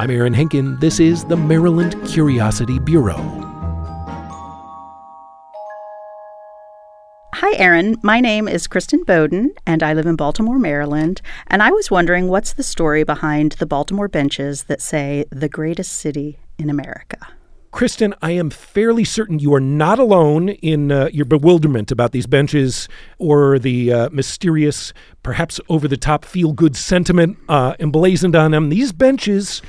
I'm Aaron Henkin. This is the Maryland Curiosity Bureau. Hi, Aaron. My name is Kristen Bowden, and I live in Baltimore, Maryland. And I was wondering what's the story behind the Baltimore benches that say the greatest city in America? Kristen, I am fairly certain you are not alone in uh, your bewilderment about these benches or the uh, mysterious, perhaps over the top feel good sentiment uh, emblazoned on them. These benches,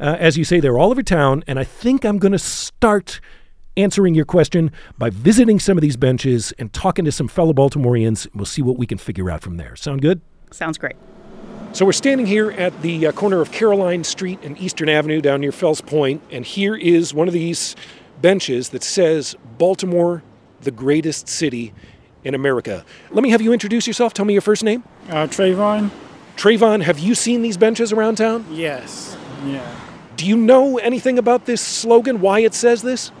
uh, as you say, they're all over town, and I think I'm going to start answering your question by visiting some of these benches and talking to some fellow Baltimoreans. We'll see what we can figure out from there. Sound good? Sounds great. So we're standing here at the uh, corner of Caroline Street and Eastern Avenue down near Fells Point, and here is one of these benches that says Baltimore, the greatest city in America. Let me have you introduce yourself. Tell me your first name. Uh, Trayvon? Trayvon, have you seen these benches around town? Yes. Yeah. Do you know anything about this slogan, why it says this?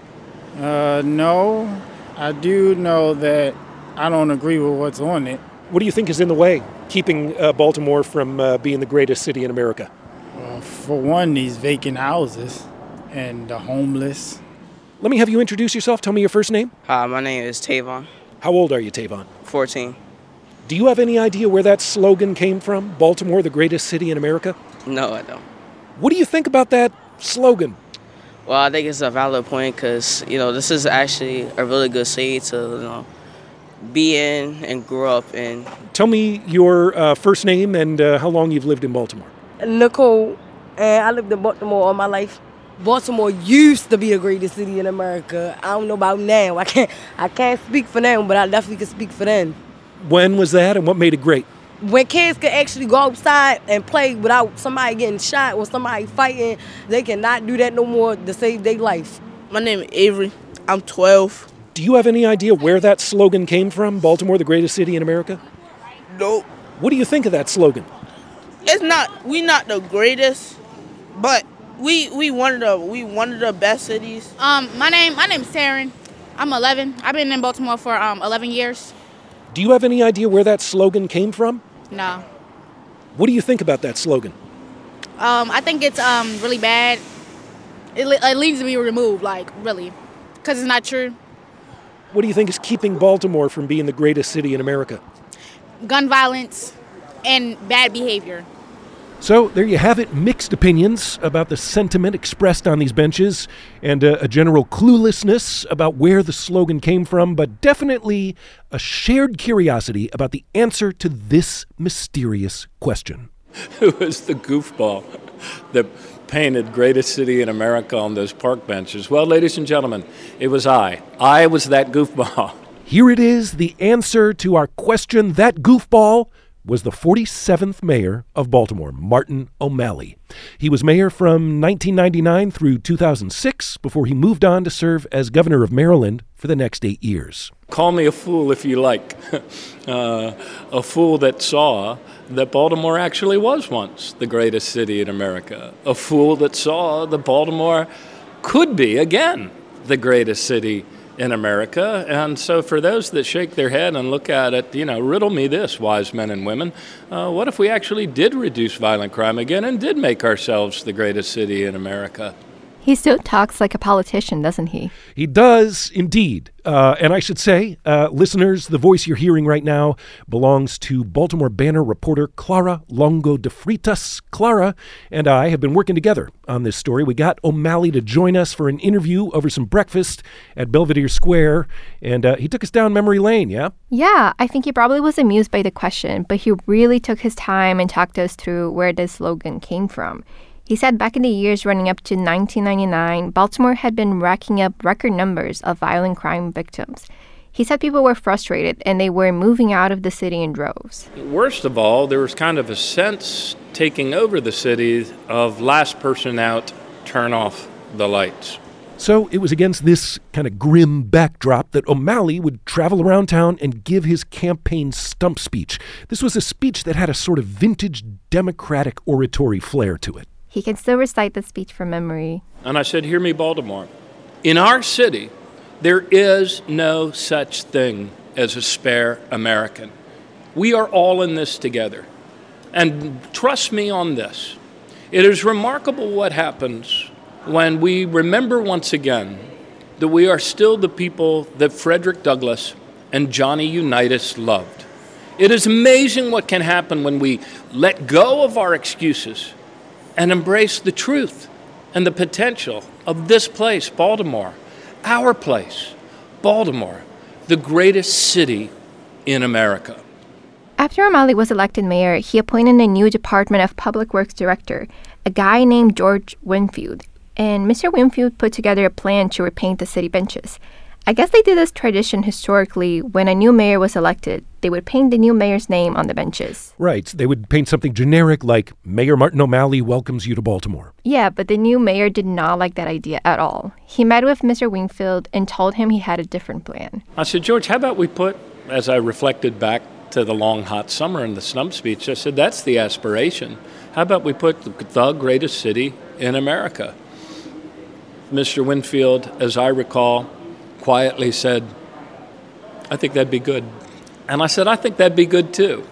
Uh, no. I do know that I don't agree with what's on it. What do you think is in the way, keeping uh, Baltimore from uh, being the greatest city in America? Well, for one, these vacant houses and the homeless. Let me have you introduce yourself. Tell me your first name. Hi, my name is Tavon, How old are you, Tavon? 14. Do you have any idea where that slogan came from? Baltimore, the greatest city in America? No, I don't. What do you think about that slogan? Well, I think it's a valid point because, you know, this is actually a really good city to, you know, be in and grow up in. Tell me your uh, first name and uh, how long you've lived in Baltimore. Nicole, and I lived in Baltimore all my life. Baltimore used to be the greatest city in America. I don't know about now. I can't I can't speak for them, but I definitely can speak for them. When was that and what made it great? When kids can actually go outside and play without somebody getting shot or somebody fighting, they cannot do that no more to save their life. My name is Avery. I'm 12. Do you have any idea where that slogan came from? Baltimore, the greatest city in America? Nope. What do you think of that slogan? It's not. We not the greatest, but we we one of the we one of the best cities. Um, my name my name's Taryn. I'm 11. I've been in Baltimore for um 11 years. Do you have any idea where that slogan came from? No. What do you think about that slogan? Um, I think it's um really bad. It, it needs to be removed, like really, because it's not true. What do you think is keeping Baltimore from being the greatest city in America? Gun violence and bad behavior. So there you have it mixed opinions about the sentiment expressed on these benches and uh, a general cluelessness about where the slogan came from, but definitely a shared curiosity about the answer to this mysterious question. Who was the goofball that painted greatest city in America on those park benches? Well, ladies and gentlemen, it was I. I was that goofball. Here it is the answer to our question that goofball was the 47th mayor of Baltimore, Martin O'Malley. He was mayor from 1999 through 2006 before he moved on to serve as governor of Maryland for the next eight years. Call me a fool if you like. uh, a fool that saw that Baltimore actually was once the greatest city in America. A fool that saw that Baltimore could be again the greatest city in America. And so, for those that shake their head and look at it, you know, riddle me this, wise men and women. Uh, what if we actually did reduce violent crime again and did make ourselves the greatest city in America? He still talks like a politician, doesn't he? He does indeed. Uh, and I should say, uh, listeners, the voice you're hearing right now belongs to Baltimore Banner reporter Clara Longo de Freitas. Clara and I have been working together on this story. We got O'Malley to join us for an interview over some breakfast at Belvedere Square, and uh, he took us down memory lane, yeah? Yeah, I think he probably was amused by the question, but he really took his time and talked us through where this slogan came from. He said back in the years running up to 1999, Baltimore had been racking up record numbers of violent crime victims. He said people were frustrated and they were moving out of the city in droves. Worst of all, there was kind of a sense taking over the city of last person out, turn off the lights. So it was against this kind of grim backdrop that O'Malley would travel around town and give his campaign stump speech. This was a speech that had a sort of vintage Democratic oratory flair to it. He can still recite the speech from memory. And I said, Hear me, Baltimore. In our city, there is no such thing as a spare American. We are all in this together. And trust me on this It is remarkable what happens when we remember once again that we are still the people that Frederick Douglass and Johnny Unitas loved. It is amazing what can happen when we let go of our excuses and embrace the truth and the potential of this place, Baltimore, our place, Baltimore, the greatest city in America. After O'Malley was elected mayor, he appointed a new Department of Public Works director, a guy named George Winfield. And Mr. Winfield put together a plan to repaint the city benches. I guess they did this tradition historically when a new mayor was elected. They would paint the new mayor's name on the benches. Right. They would paint something generic like Mayor Martin O'Malley welcomes you to Baltimore. Yeah, but the new mayor did not like that idea at all. He met with Mr. Winfield and told him he had a different plan. I said, George, how about we put, as I reflected back to the long hot summer in the stump speech, I said, that's the aspiration. How about we put the greatest city in America? Mr. Winfield, as I recall, quietly said, I think that'd be good. And I said, I think that'd be good too.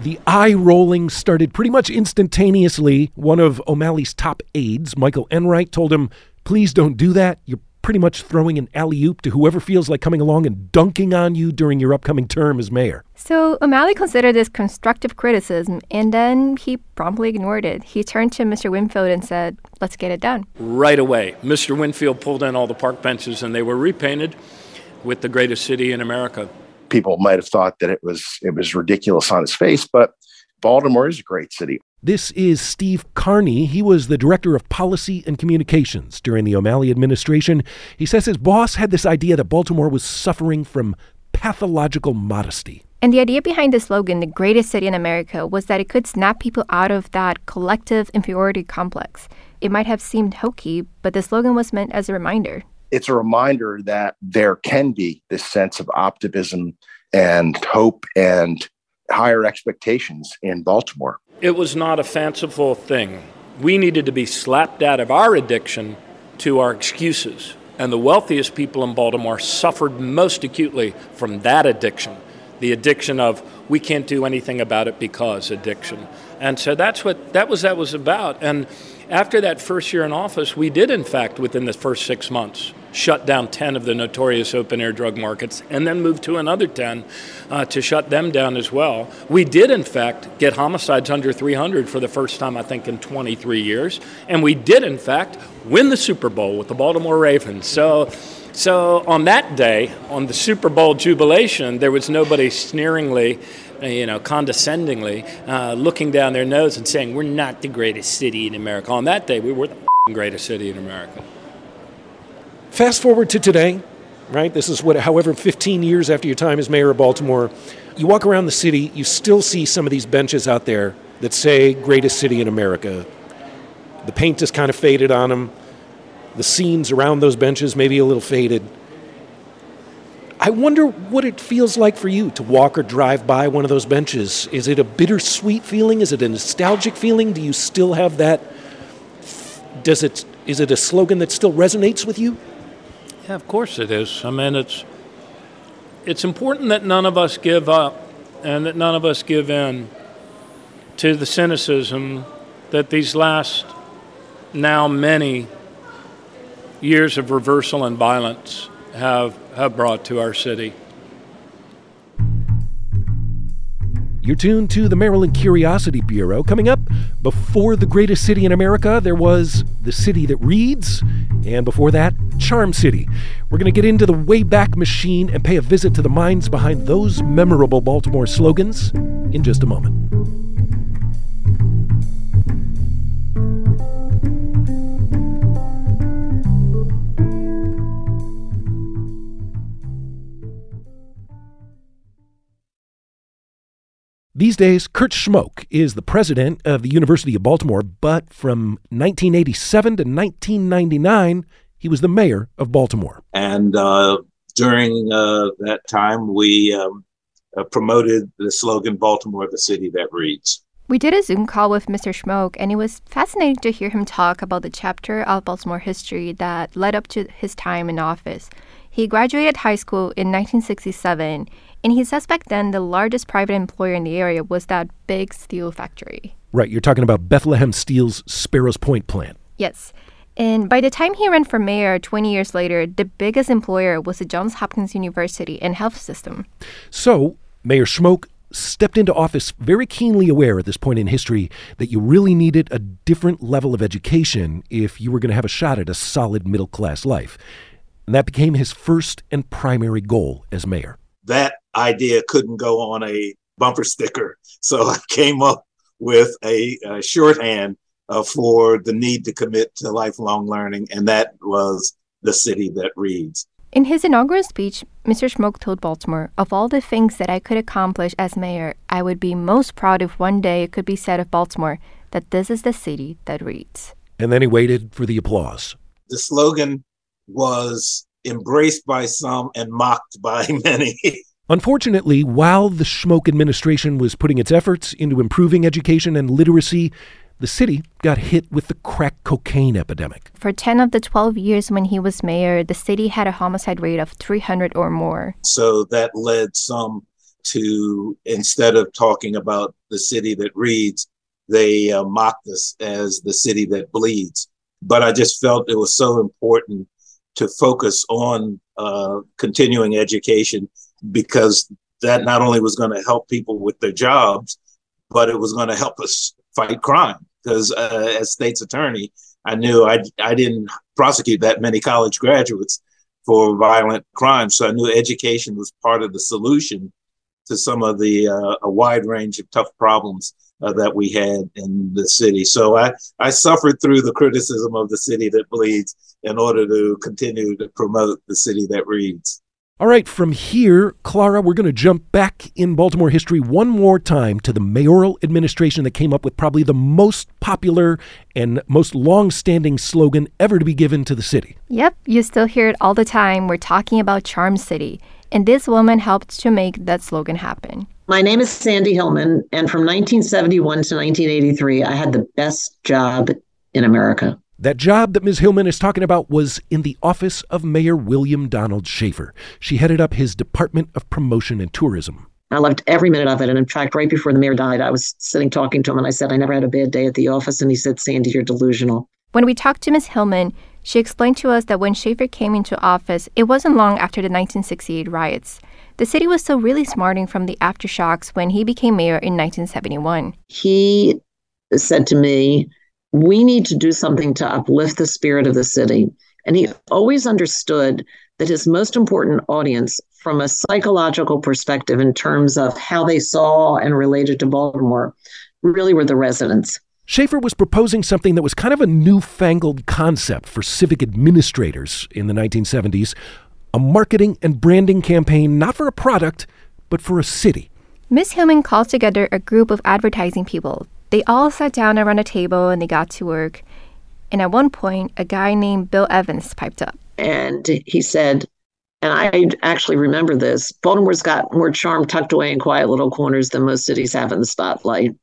The eye rolling started pretty much instantaneously. One of O'Malley's top aides, Michael Enright, told him, Please don't do that. You're pretty much throwing an alley oop to whoever feels like coming along and dunking on you during your upcoming term as mayor. So O'Malley considered this constructive criticism and then he promptly ignored it. He turned to Mr. Winfield and said, Let's get it done. Right away, Mr. Winfield pulled in all the park benches and they were repainted with the greatest city in America. People might have thought that it was it was ridiculous on its face, but Baltimore is a great city. This is Steve Kearney. He was the director of policy and communications during the O'Malley administration. He says his boss had this idea that Baltimore was suffering from pathological modesty. And the idea behind the slogan, the greatest city in America, was that it could snap people out of that collective inferiority complex. It might have seemed hokey, but the slogan was meant as a reminder. It's a reminder that there can be this sense of optimism and hope and higher expectations in Baltimore. It was not a fanciful thing. We needed to be slapped out of our addiction to our excuses. And the wealthiest people in Baltimore suffered most acutely from that addiction the addiction of we can't do anything about it because addiction. And so that's what that was that was about. And after that first year in office, we did in fact within the first 6 months shut down 10 of the notorious open air drug markets and then moved to another 10 uh, to shut them down as well. We did, in fact, get homicides under 300 for the first time, I think, in 23 years. And we did, in fact, win the Super Bowl with the Baltimore Ravens. So so on that day, on the Super Bowl jubilation, there was nobody sneeringly, you know, condescendingly uh, looking down their nose and saying, "We're not the greatest city in America." On that day, we were the greatest city in America. Fast forward to today, right? This is what, however, 15 years after your time as mayor of Baltimore, you walk around the city, you still see some of these benches out there that say "greatest city in America." The paint is kind of faded on them the scenes around those benches maybe a little faded. I wonder what it feels like for you to walk or drive by one of those benches. Is it a bittersweet feeling? Is it a nostalgic feeling? Do you still have that? Does it? Is it a slogan that still resonates with you? Yeah, of course it is. I mean, it's it's important that none of us give up and that none of us give in to the cynicism that these last now many years of reversal and violence have, have brought to our city. You're tuned to the Maryland Curiosity Bureau. Coming up, before the greatest city in America, there was the city that reads, and before that, Charm City. We're going to get into the Wayback Machine and pay a visit to the minds behind those memorable Baltimore slogans in just a moment. These days, Kurt Schmoke is the president of the University of Baltimore, but from 1987 to 1999, he was the mayor of Baltimore. And uh, during uh, that time, we um, uh, promoted the slogan Baltimore, the city that reads. We did a Zoom call with Mr. Schmoke, and it was fascinating to hear him talk about the chapter of Baltimore history that led up to his time in office. He graduated high school in 1967, and he says back then the largest private employer in the area was that big steel factory. Right, you're talking about Bethlehem Steel's Sparrows Point plant. Yes. And by the time he ran for mayor 20 years later, the biggest employer was the Johns Hopkins University and health system. So, Mayor Schmoke stepped into office very keenly aware at this point in history that you really needed a different level of education if you were going to have a shot at a solid middle class life. And that became his first and primary goal as mayor. That idea couldn't go on a bumper sticker. So I came up with a, a shorthand uh, for the need to commit to lifelong learning, and that was the city that reads. In his inaugural speech, Mr. Schmoke told Baltimore, Of all the things that I could accomplish as mayor, I would be most proud if one day it could be said of Baltimore that this is the city that reads. And then he waited for the applause. The slogan was embraced by some and mocked by many. Unfortunately, while the Schmoke administration was putting its efforts into improving education and literacy, the city got hit with the crack cocaine epidemic. For 10 of the 12 years when he was mayor, the city had a homicide rate of 300 or more. So that led some to, instead of talking about the city that reads, they uh, mocked us as the city that bleeds. But I just felt it was so important to focus on uh, continuing education because that not only was going to help people with their jobs, but it was going to help us fight crime. Because uh, as state's attorney, I knew I, I didn't prosecute that many college graduates for violent crimes. So I knew education was part of the solution to some of the uh, a wide range of tough problems uh, that we had in the city. So I, I suffered through the criticism of the city that bleeds in order to continue to promote the city that reads. All right, from here, Clara, we're going to jump back in Baltimore history one more time to the mayoral administration that came up with probably the most popular and most long standing slogan ever to be given to the city. Yep, you still hear it all the time. We're talking about Charm City. And this woman helped to make that slogan happen. My name is Sandy Hillman, and from 1971 to 1983, I had the best job in America. That job that Ms. Hillman is talking about was in the office of Mayor William Donald Schaefer. She headed up his Department of Promotion and Tourism. I loved every minute of it. And in fact, right before the mayor died, I was sitting talking to him and I said, I never had a bad day at the office. And he said, Sandy, you're delusional. When we talked to Ms. Hillman, she explained to us that when Schaefer came into office, it wasn't long after the 1968 riots. The city was still really smarting from the aftershocks when he became mayor in 1971. He said to me, we need to do something to uplift the spirit of the city. And he always understood that his most important audience, from a psychological perspective, in terms of how they saw and related to Baltimore, really were the residents. Schaefer was proposing something that was kind of a newfangled concept for civic administrators in the 1970s a marketing and branding campaign not for a product, but for a city. Ms. Hillman called together a group of advertising people they all sat down around a table and they got to work. And at one point, a guy named Bill Evans piped up. And he said, and I actually remember this Baltimore's got more charm tucked away in quiet little corners than most cities have in the spotlight.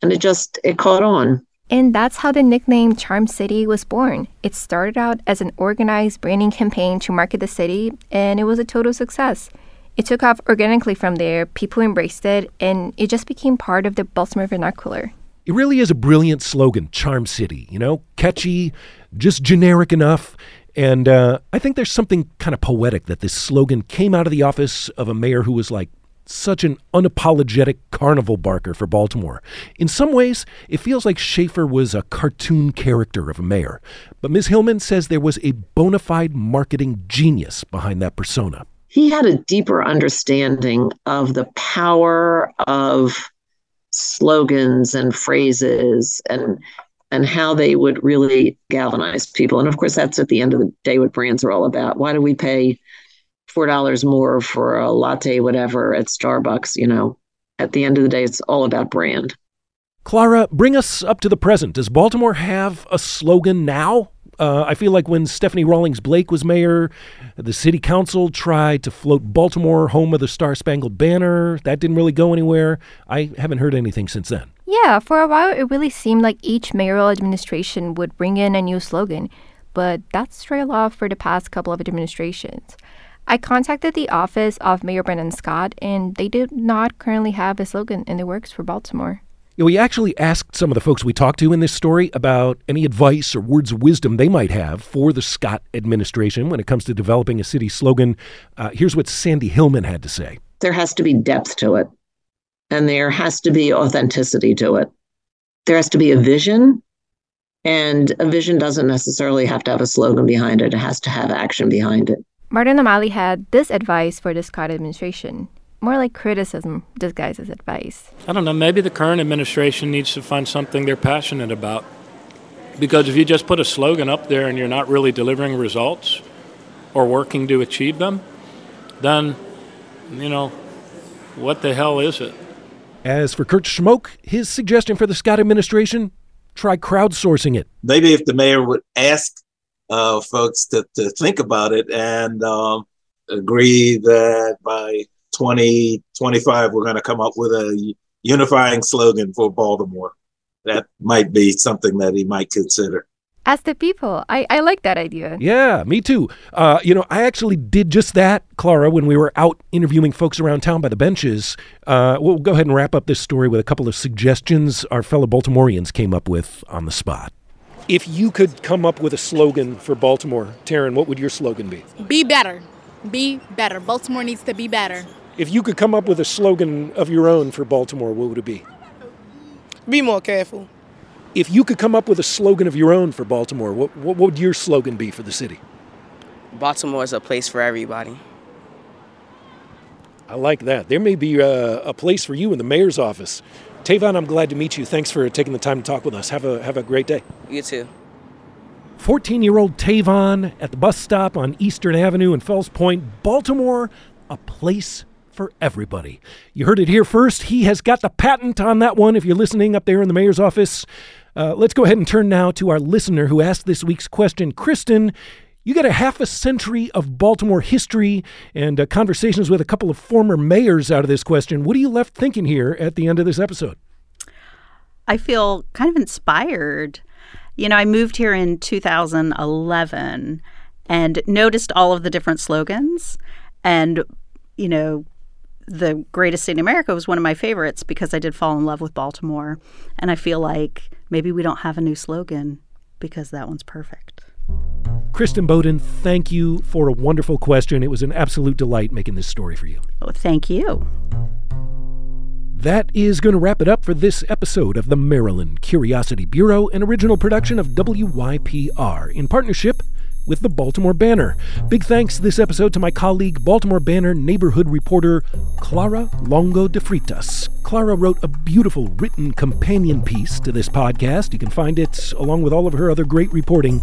And it just, it caught on. And that's how the nickname Charm City was born. It started out as an organized branding campaign to market the city, and it was a total success. It took off organically from there, people embraced it, and it just became part of the Baltimore vernacular. It really is a brilliant slogan, Charm City, you know, catchy, just generic enough. And uh, I think there's something kind of poetic that this slogan came out of the office of a mayor who was like such an unapologetic carnival barker for Baltimore. In some ways, it feels like Schaefer was a cartoon character of a mayor. But Ms. Hillman says there was a bona fide marketing genius behind that persona he had a deeper understanding of the power of slogans and phrases and and how they would really galvanize people. And of course, that's at the end of the day what brands are all about. Why do we pay four dollars more for a latte, whatever, at Starbucks? You know, at the end of the day, it's all about brand. Clara, bring us up to the present. Does Baltimore have a slogan now? Uh, I feel like when Stephanie Rawlings Blake was mayor, the city council tried to float Baltimore, home of the Star Spangled Banner. That didn't really go anywhere. I haven't heard anything since then. Yeah, for a while, it really seemed like each mayoral administration would bring in a new slogan. but that's trailed off for the past couple of administrations. I contacted the office of Mayor Brandon Scott, and they do not currently have a slogan in the works for Baltimore. We actually asked some of the folks we talked to in this story about any advice or words of wisdom they might have for the Scott administration when it comes to developing a city slogan. Uh, here's what Sandy Hillman had to say There has to be depth to it, and there has to be authenticity to it. There has to be a vision, and a vision doesn't necessarily have to have a slogan behind it, it has to have action behind it. Martin O'Malley had this advice for the Scott administration more like criticism disguised as advice. I don't know, maybe the current administration needs to find something they're passionate about. Because if you just put a slogan up there and you're not really delivering results or working to achieve them, then, you know, what the hell is it? As for Kurt Schmoke, his suggestion for the Scott administration try crowdsourcing it. Maybe if the mayor would ask uh, folks to, to think about it and um, agree that by 2025, we're going to come up with a unifying slogan for Baltimore. That might be something that he might consider. As the people, I, I like that idea. Yeah, me too. Uh, you know, I actually did just that, Clara, when we were out interviewing folks around town by the benches. Uh, we'll go ahead and wrap up this story with a couple of suggestions our fellow Baltimoreans came up with on the spot. If you could come up with a slogan for Baltimore, Taryn, what would your slogan be? Be better. Be better. Baltimore needs to be better. If you could come up with a slogan of your own for Baltimore, what would it be? Be more careful. If you could come up with a slogan of your own for Baltimore, what, what would your slogan be for the city? Baltimore is a place for everybody. I like that. There may be a, a place for you in the mayor's office. Tavon, I'm glad to meet you. Thanks for taking the time to talk with us. Have a have a great day. You too. 14 year old Tavon at the bus stop on Eastern Avenue in Fells Point, Baltimore, a place for everybody. You heard it here first. He has got the patent on that one if you're listening up there in the mayor's office. Uh, let's go ahead and turn now to our listener who asked this week's question. Kristen, you got a half a century of Baltimore history and uh, conversations with a couple of former mayors out of this question. What are you left thinking here at the end of this episode? I feel kind of inspired. You know, I moved here in 2011 and noticed all of the different slogans. And, you know, the greatest city in America was one of my favorites because I did fall in love with Baltimore. And I feel like maybe we don't have a new slogan because that one's perfect. Kristen Bowden, thank you for a wonderful question. It was an absolute delight making this story for you. Oh, thank you. That is going to wrap it up for this episode of the Maryland Curiosity Bureau, an original production of WYPR in partnership with the Baltimore Banner. Big thanks this episode to my colleague, Baltimore Banner neighborhood reporter Clara Longo de Freitas. Clara wrote a beautiful written companion piece to this podcast. You can find it along with all of her other great reporting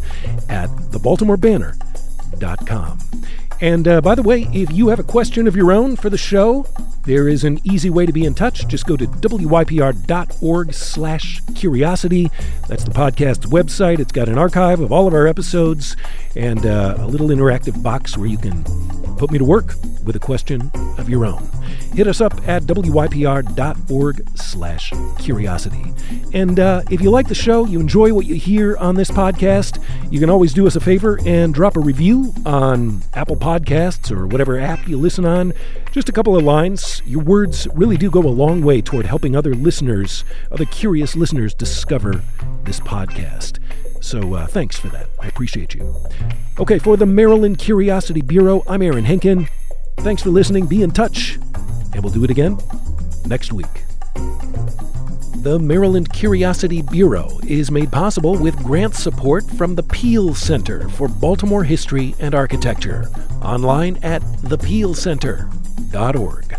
at thebaltimorebanner.com. And uh, by the way, if you have a question of your own for the show, there is an easy way to be in touch. Just go to wypr.org slash curiosity. That's the podcast's website. It's got an archive of all of our episodes and uh, a little interactive box where you can put me to work with a question of your own. Hit us up at wypr.org slash curiosity. And uh, if you like the show, you enjoy what you hear on this podcast, you can always do us a favor and drop a review on Apple Podcasts or whatever app you listen on. Just a couple of lines. Your words really do go a long way toward helping other listeners, other curious listeners, discover this podcast. So uh, thanks for that. I appreciate you. Okay, for the Maryland Curiosity Bureau, I'm Aaron Henkin. Thanks for listening. Be in touch, and we'll do it again next week. The Maryland Curiosity Bureau is made possible with grant support from the Peale Center for Baltimore History and Architecture, online at thepealecenter.org.